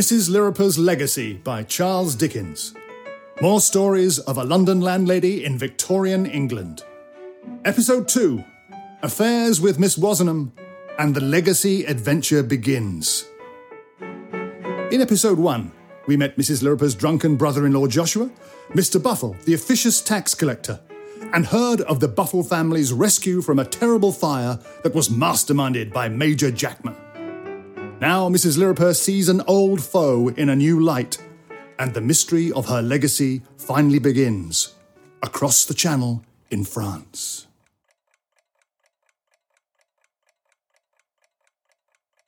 Mrs. Lirriper's Legacy by Charles Dickens. More stories of a London landlady in Victorian England. Episode 2 Affairs with Miss Wozenham and the Legacy Adventure begins. In episode 1, we met Mrs. Lirriper's drunken brother in law Joshua, Mr. Buffle, the officious tax collector, and heard of the Buffle family's rescue from a terrible fire that was masterminded by Major Jackman. Now Mrs. Lirriper sees an old foe in a new light, and the mystery of her legacy finally begins across the channel in France.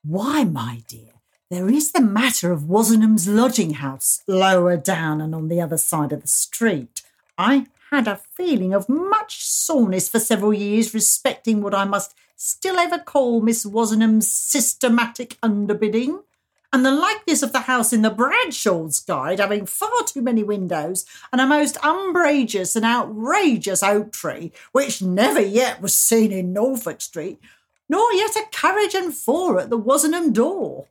Why, my dear, there is the matter of Wozenham's lodging house lower down and on the other side of the street. I had a feeling of much soreness for several years respecting what I must still ever call Miss Wozenham's systematic underbidding, and the likeness of the house in the Bradshaw's Guide having far too many windows and a most umbrageous and outrageous oak tree, which never yet was seen in Norfolk Street, nor yet a carriage and four at the Wozenham door.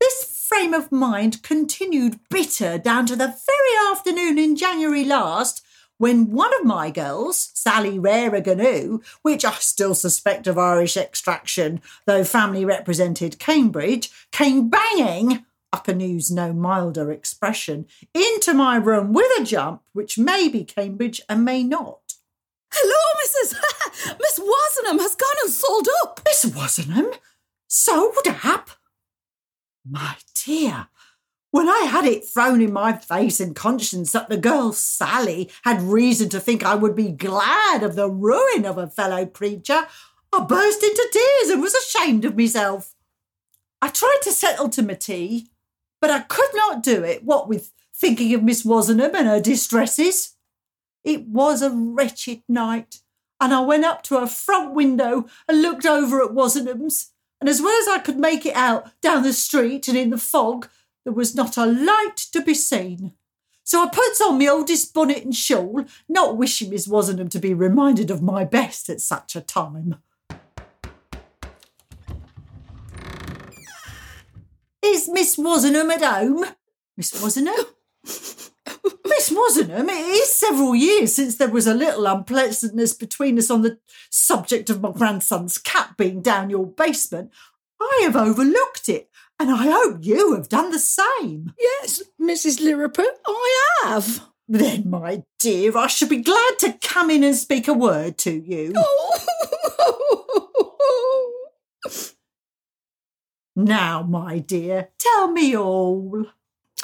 This frame of mind continued bitter down to the very afternoon in January last when one of my girls, Sally Rairyganoo, which I still suspect of Irish extraction, though family represented Cambridge, came banging, upper news no milder expression, into my room with a jump, which may be Cambridge and may not. Hello, Mrs. Miss Wozenham has gone and sold up. Miss Wozenham? Sold up? My dear, when I had it thrown in my face and conscience that the girl Sally had reason to think I would be glad of the ruin of a fellow creature, I burst into tears and was ashamed of myself. I tried to settle to my tea, but I could not do it, what with thinking of Miss Wozenham and her distresses. It was a wretched night, and I went up to her front window and looked over at Wozenham's, and as well as I could make it out down the street and in the fog, there was not a light to be seen. So I puts on my oldest bonnet and shawl, not wishing Miss Wozenham to be reminded of my best at such a time. Is Miss Wozenham at home? Miss Wozenham? Miss Wozenham, it is several years since there was a little unpleasantness between us on the subject of my grandson's cat being down your basement. I have overlooked it and I hope you have done the same. Yes, Mrs. Lirriper, I have. Then, my dear, I should be glad to come in and speak a word to you. Oh. Now, my dear, tell me all.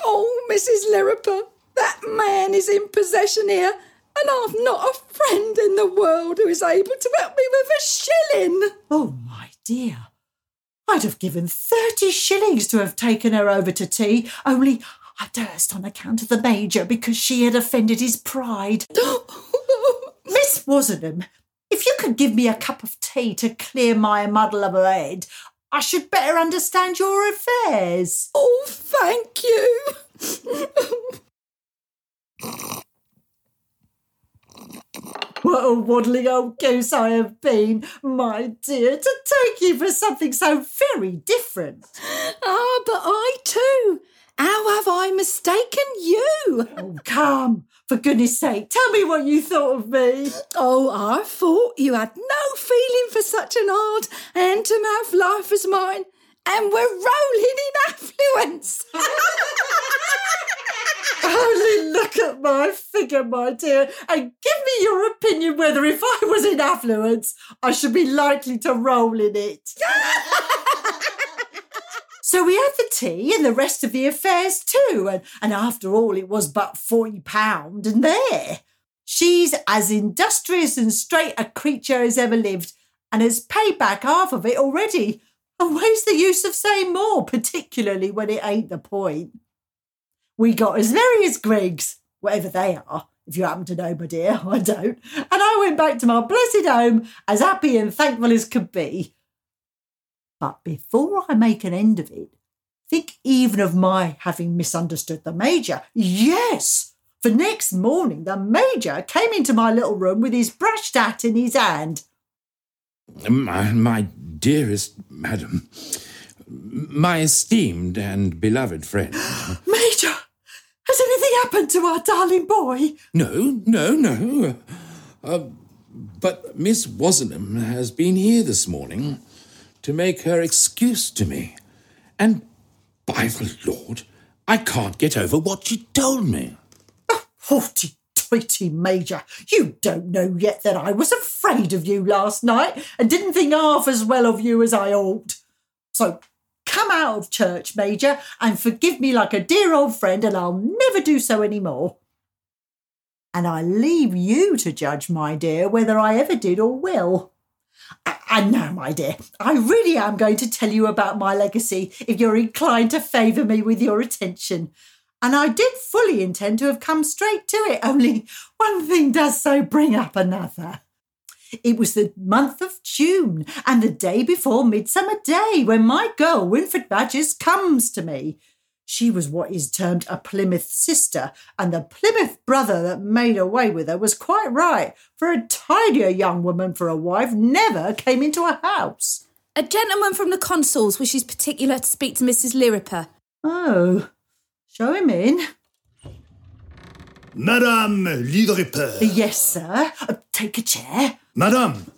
oh, Mrs. Lirriper, that man is in possession here, and I've not a friend in the world who is able to help me with a shilling. Oh, my dear, I'd have given thirty shillings to have taken her over to tea, only I durst on account of the Major because she had offended his pride. Miss Wozenham, if you could give me a cup of tea to clear my muddle of a head, I should better understand your affairs. oh, thank you. What a waddling old goose I have been, my dear, to take you for something so very different. Ah, but I too. How have I mistaken you? Oh, come, for goodness sake, tell me what you thought of me. Oh, I thought you had no feeling for such an hard hand to mouth life as mine, and we're rolling in affluence. Only look at my figure, my dear, and give me your opinion whether if I was in affluence, I should be likely to roll in it. So we had the tea and the rest of the affairs too, and, and after all, it was but forty pound, and there. She's as industrious and straight a creature as ever lived, and has paid back half of it already. And where's the use of saying more, particularly when it ain't the point? We got as merry as Greg's, whatever they are, if you happen to know, my dear, I don't. And I went back to my blessed home as happy and thankful as could be. But before I make an end of it, think even of my having misunderstood the Major. Yes, for next morning the Major came into my little room with his brushed hat in his hand. My, my dearest madam, my esteemed and beloved friend. Has anything happened to our darling boy? No, no, no. Uh, but Miss Wozenham has been here this morning to make her excuse to me. And by the Lord, I can't get over what she told me. Haughty toity, Major. You don't know yet that I was afraid of you last night and didn't think half as well of you as I ought. So come out of church, Major, and forgive me like a dear old friend, and I'll never do so any more. And I leave you to judge, my dear, whether I ever did or will. And now, my dear, I really am going to tell you about my legacy if you're inclined to favour me with your attention. And I did fully intend to have come straight to it, only one thing does so bring up another. It was the month of June and the day before Midsummer Day when my girl, Winfred Madgers, comes to me. She was what is termed a Plymouth sister, and the Plymouth brother that made away with her was quite right, for a tidier young woman for a wife never came into a house. A gentleman from the consuls wishes particular to speak to Mrs. Lirriper. Oh, show him in. Madame Lidripper. Yes, sir. Take a chair. Madame,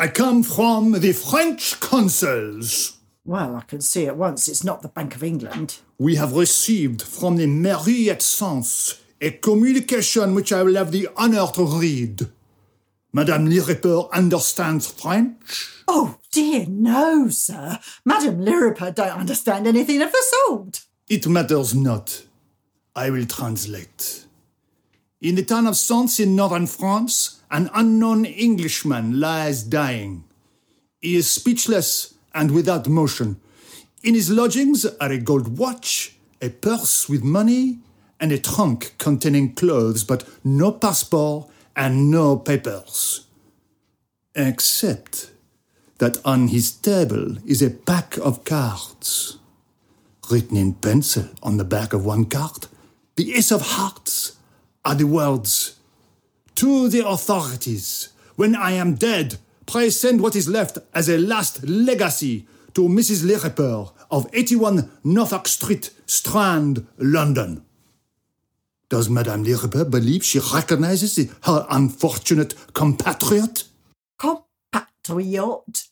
I come from the French consuls. Well, I can see at once it's not the Bank of England. We have received from the Mairie at Sens a communication which I will have the honor to read. Madame Lirriper understands French? Oh, dear, no, sir. Madame Lirriper don't understand anything of the sort. It matters not. I will translate. In the town of Sens in northern France, an unknown Englishman lies dying. He is speechless and without motion. In his lodgings are a gold watch, a purse with money, and a trunk containing clothes, but no passport and no papers. Except that on his table is a pack of cards. Written in pencil on the back of one card, the Ace of Hearts are the words To the authorities, when I am dead, pray send what is left as a last legacy to Mrs. Lirriper of 81 Norfolk Street, Strand, London. Does Madame Lirriper believe she recognizes her unfortunate compatriot? Compatriot.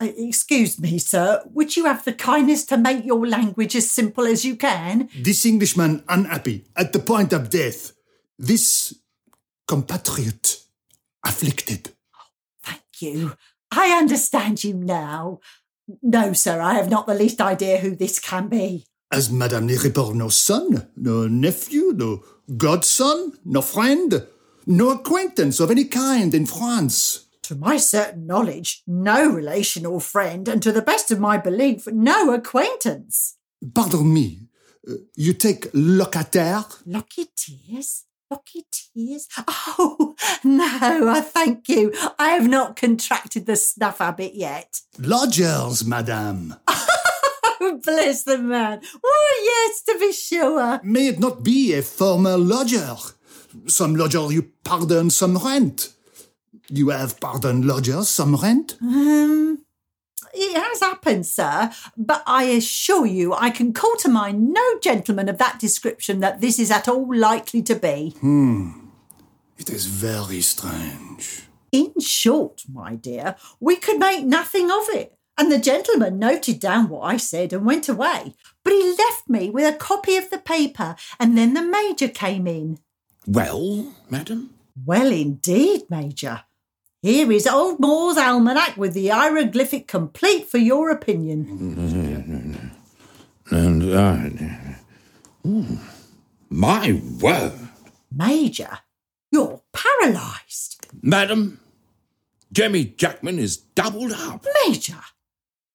Uh, excuse me, sir. Would you have the kindness to make your language as simple as you can? This Englishman unhappy at the point of death. This compatriot afflicted. Thank you. I understand you now. No, sir, I have not the least idea who this can be. Has Madame Lirriper no son, no nephew, no godson, no friend, no acquaintance of any kind in France? To my certain knowledge, no relation or friend, and to the best of my belief, no acquaintance. Pardon me, uh, you take locataire? Lockiteers? tears? Oh, no, I thank you. I have not contracted the snuff habit yet. Lodgers, madame. Oh, bless the man. Why, yes, to be sure. May it not be a former lodger? Some lodger you pardon some rent. You have pardoned lodgers some rent? Um, it has happened, sir, but I assure you I can call to mind no gentleman of that description that this is at all likely to be. Hmm. It is very strange. In short, my dear, we could make nothing of it. And the gentleman noted down what I said and went away. But he left me with a copy of the paper, and then the Major came in. Well, madam? Well, indeed, Major. Here is Old Moore's Almanac with the hieroglyphic complete for your opinion. And, uh, ooh, my word. Major, you're paralysed. Madam, Jemmy Jackman is doubled up. Major,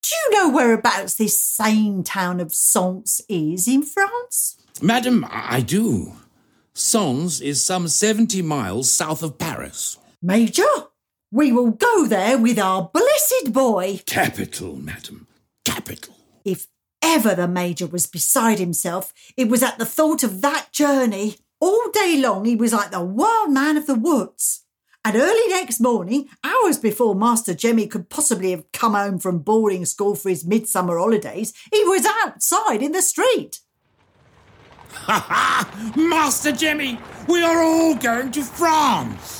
do you know whereabouts this same town of Sens is in France? Madam, I do. Sens is some 70 miles south of Paris. Major, we will go there with our blessed boy. Capital, madam. Capital. If ever the Major was beside himself, it was at the thought of that journey. All day long he was like the wild man of the woods. And early next morning, hours before Master Jemmy could possibly have come home from boarding school for his midsummer holidays, he was outside in the street. Ha ha! Master Jemmy, we are all going to France!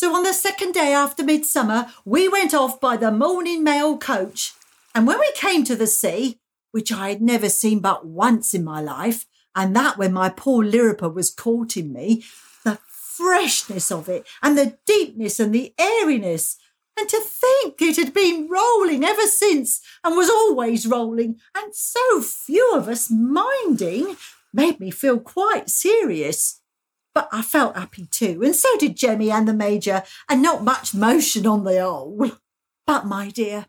So on the second day after midsummer, we went off by the morning mail coach. And when we came to the sea, which I had never seen but once in my life, and that when my poor Lirriper was courting me, the freshness of it, and the deepness and the airiness, and to think it had been rolling ever since and was always rolling, and so few of us minding, made me feel quite serious. But I felt happy too, and so did Jemmy and the Major, and not much motion on the whole. But, my dear,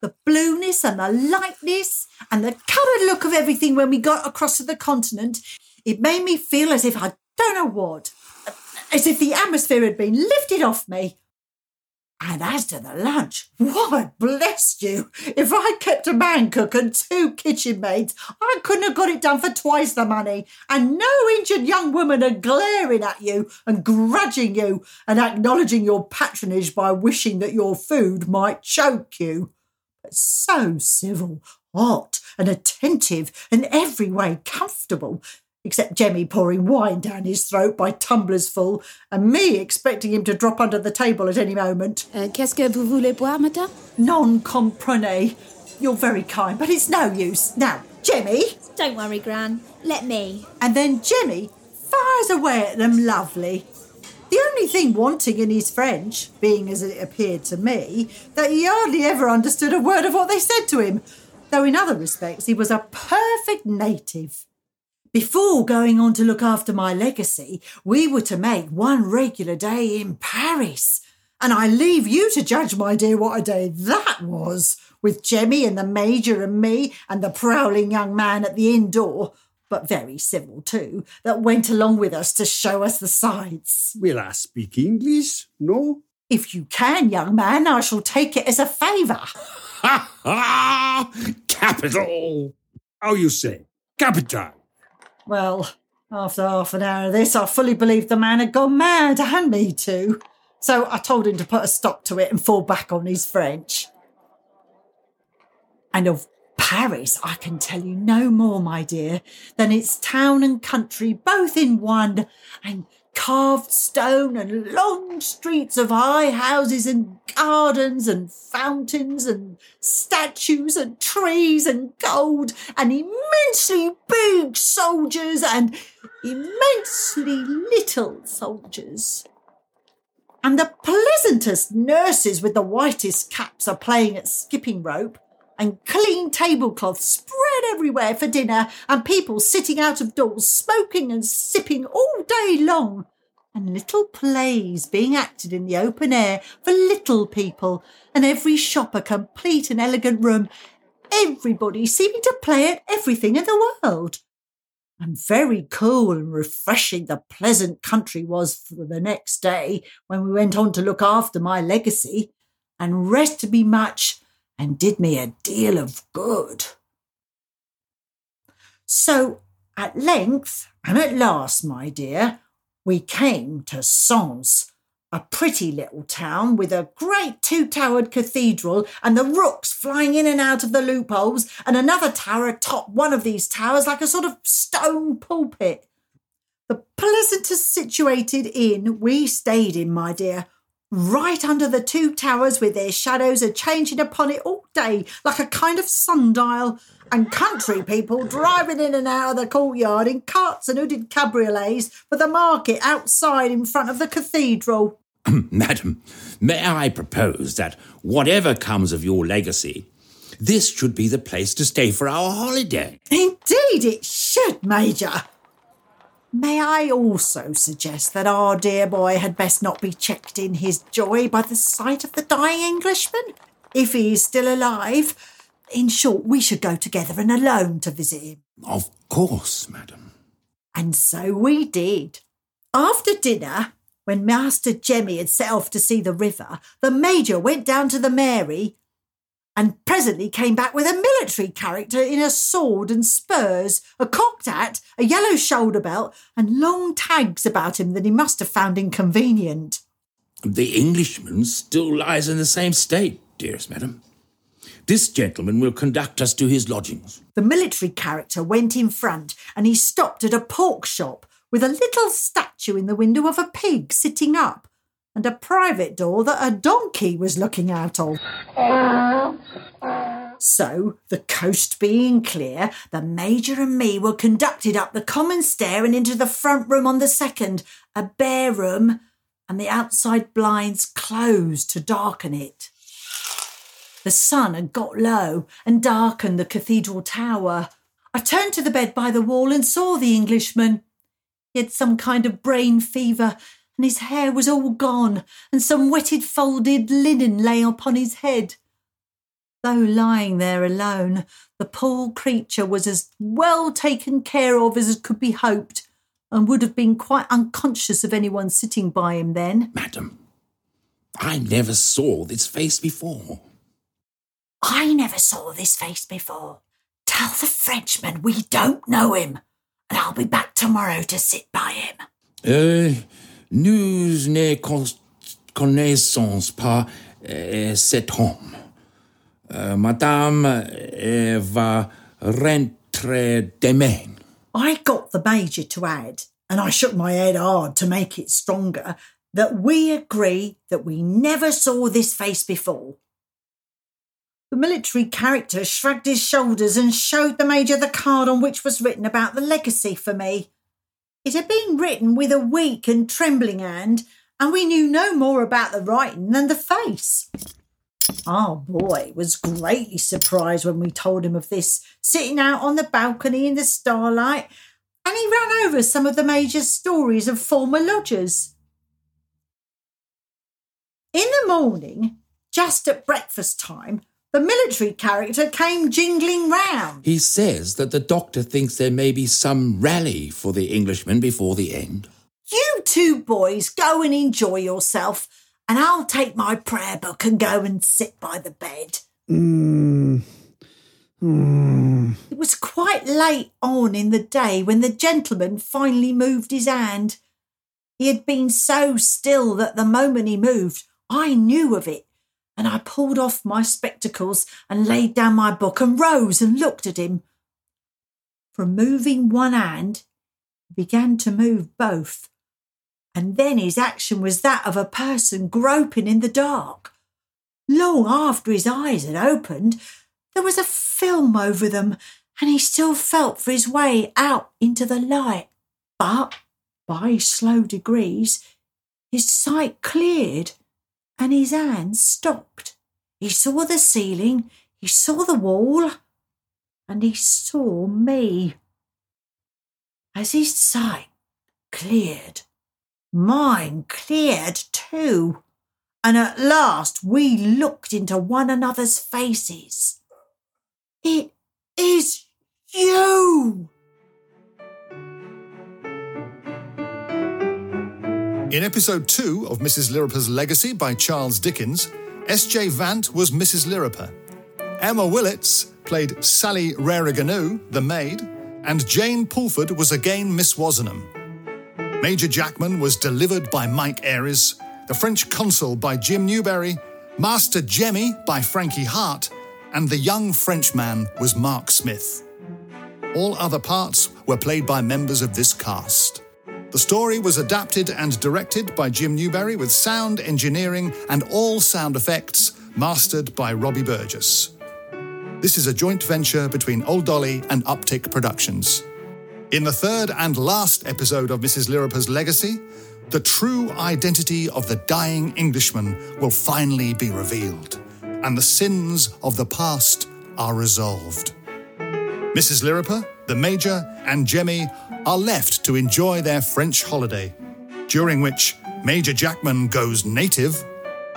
the blueness and the lightness and the coloured look of everything when we got across to the continent, it made me feel as if I don't know what, as if the atmosphere had been lifted off me. And as to the lunch, why, bless you, if I kept a man cook and two kitchen maids, I couldn't have got it done for twice the money. And no injured young woman are glaring at you and grudging you and acknowledging your patronage by wishing that your food might choke you. But so civil, hot, and attentive, and every way comfortable except Jemmy pouring wine down his throat by tumblers full, and me expecting him to drop under the table at any moment. Uh, Qu'est-ce que vous voulez boire, madame? Non comprenez. You're very kind, but it's no use. Now, Jemmy. Don't worry, Gran. Let me. And then Jemmy fires away at them lovely. The only thing wanting in his French, being as it appeared to me, that he hardly ever understood a word of what they said to him, though in other respects he was a perfect native. Before going on to look after my legacy, we were to make one regular day in Paris. And I leave you to judge, my dear, what a day that was, with Jemmy and the Major and me and the prowling young man at the inn door, but very civil too, that went along with us to show us the sights. Will I speak English? No? If you can, young man, I shall take it as a favour. Ha ha! Capital! How you say? Capital. Well, after half an hour of this, I fully believed the man had gone mad, and me too. So I told him to put a stop to it and fall back on his French. And of Paris, I can tell you no more, my dear, than its town and country both in one, and carved stone and long streets of high houses and gardens and fountains and statues and trees and gold and immensely big soldiers and immensely little soldiers. And the pleasantest nurses with the whitest caps are playing at skipping rope and clean tablecloths spread everywhere for dinner, and people sitting out of doors smoking and sipping all day long, and little plays being acted in the open air for little people, and every shop a complete and elegant room, everybody seeming to play at everything in the world. And very cool and refreshing the pleasant country was for the next day when we went on to look after my legacy, and rested me much and did me a deal of good. So, at length and at last, my dear, we came to Sens, a pretty little town with a great two towered cathedral and the rooks flying in and out of the loopholes, and another tower atop one of these towers like a sort of stone pulpit. The pleasantest situated inn we stayed in, my dear, right under the two towers with their shadows a changing upon it all day like a kind of sundial, and country people driving in and out of the courtyard in carts and hooded cabriolets for the market outside in front of the cathedral. Madam, may I propose that whatever comes of your legacy, this should be the place to stay for our holiday? Indeed, it should, Major. May I also suggest that our dear boy had best not be checked in his joy by the sight of the dying Englishman, if he is still alive? In short, we should go together and alone to visit him. Of course, madam. And so we did. After dinner, when Master Jemmy had set off to see the river, the Major went down to the Mairie and presently came back with a military character in a sword and spurs, a cocked hat, a yellow shoulder belt, and long tags about him that he must have found inconvenient. The Englishman still lies in the same state, dearest madam. This gentleman will conduct us to his lodgings. The military character went in front and he stopped at a pork shop with a little statue in the window of a pig sitting up and a private door that a donkey was looking out of. So, the coast being clear, the Major and me were conducted up the common stair and into the front room on the second, a bare room, and the outside blinds closed to darken it. The sun had got low and darkened the cathedral tower. I turned to the bed by the wall and saw the Englishman. He had some kind of brain fever, and his hair was all gone, and some wetted folded linen lay upon his head. Though lying there alone, the poor creature was as well taken care of as could be hoped, and would have been quite unconscious of anyone sitting by him then. Madam, I never saw this face before. I never saw this face before. Tell the Frenchman we don't know him, and I'll be back tomorrow to sit by him. Euh, nous ne con- connaissons pas euh, cet homme. Euh, Madame va rentrer demain. I got the Major to add, and I shook my head hard to make it stronger, that we agree that we never saw this face before. The military character shrugged his shoulders and showed the Major the card on which was written about the legacy for me. It had been written with a weak and trembling hand, and we knew no more about the writing than the face. Our boy was greatly surprised when we told him of this, sitting out on the balcony in the starlight, and he ran over some of the Major's stories of former lodgers. In the morning, just at breakfast time, the military character came jingling round. He says that the doctor thinks there may be some rally for the Englishman before the end. You two boys go and enjoy yourself, and I'll take my prayer book and go and sit by the bed. Mm. Mm. It was quite late on in the day when the gentleman finally moved his hand. He had been so still that the moment he moved, I knew of it, and I pulled off my spectacles and laid down my book and rose and looked at him. From moving one hand, he began to move both, and then his action was that of a person groping in the dark. Long after his eyes had opened, there was a film over them, and he still felt for his way out into the light. But by slow degrees, his sight cleared and his hands stopped. He saw the ceiling, he saw the wall, and he saw me. As his sight cleared, mine cleared too, and at last we looked into one another's faces. It is you! In episode two of Mrs. Lirriper's Legacy by Charles Dickens, S.J. Vant was Mrs. Lirriper. Emma Willits played Sally Rairyganoo, the maid, and Jane Pulford was again Miss Wozenham. Major Jackman was delivered by Mike Ayres, the French consul by Jim Newberry, Master Jemmy by Frankie Hart, and the young Frenchman was Mark Smith. All other parts were played by members of this cast. The story was adapted and directed by Jim Newberry with sound engineering and all sound effects mastered by Robbie Burgess. This is a joint venture between Old Dolly and Uptick Productions. In the third and last episode of Mrs. Lirriper's Legacy, the true identity of the dying Englishman will finally be revealed, and the sins of the past are resolved. Mrs. Lirriper, the Major, and Jemmy are left to enjoy their French holiday, during which Major Jackman goes native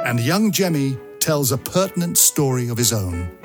and young Jemmy tells a pertinent story of his own.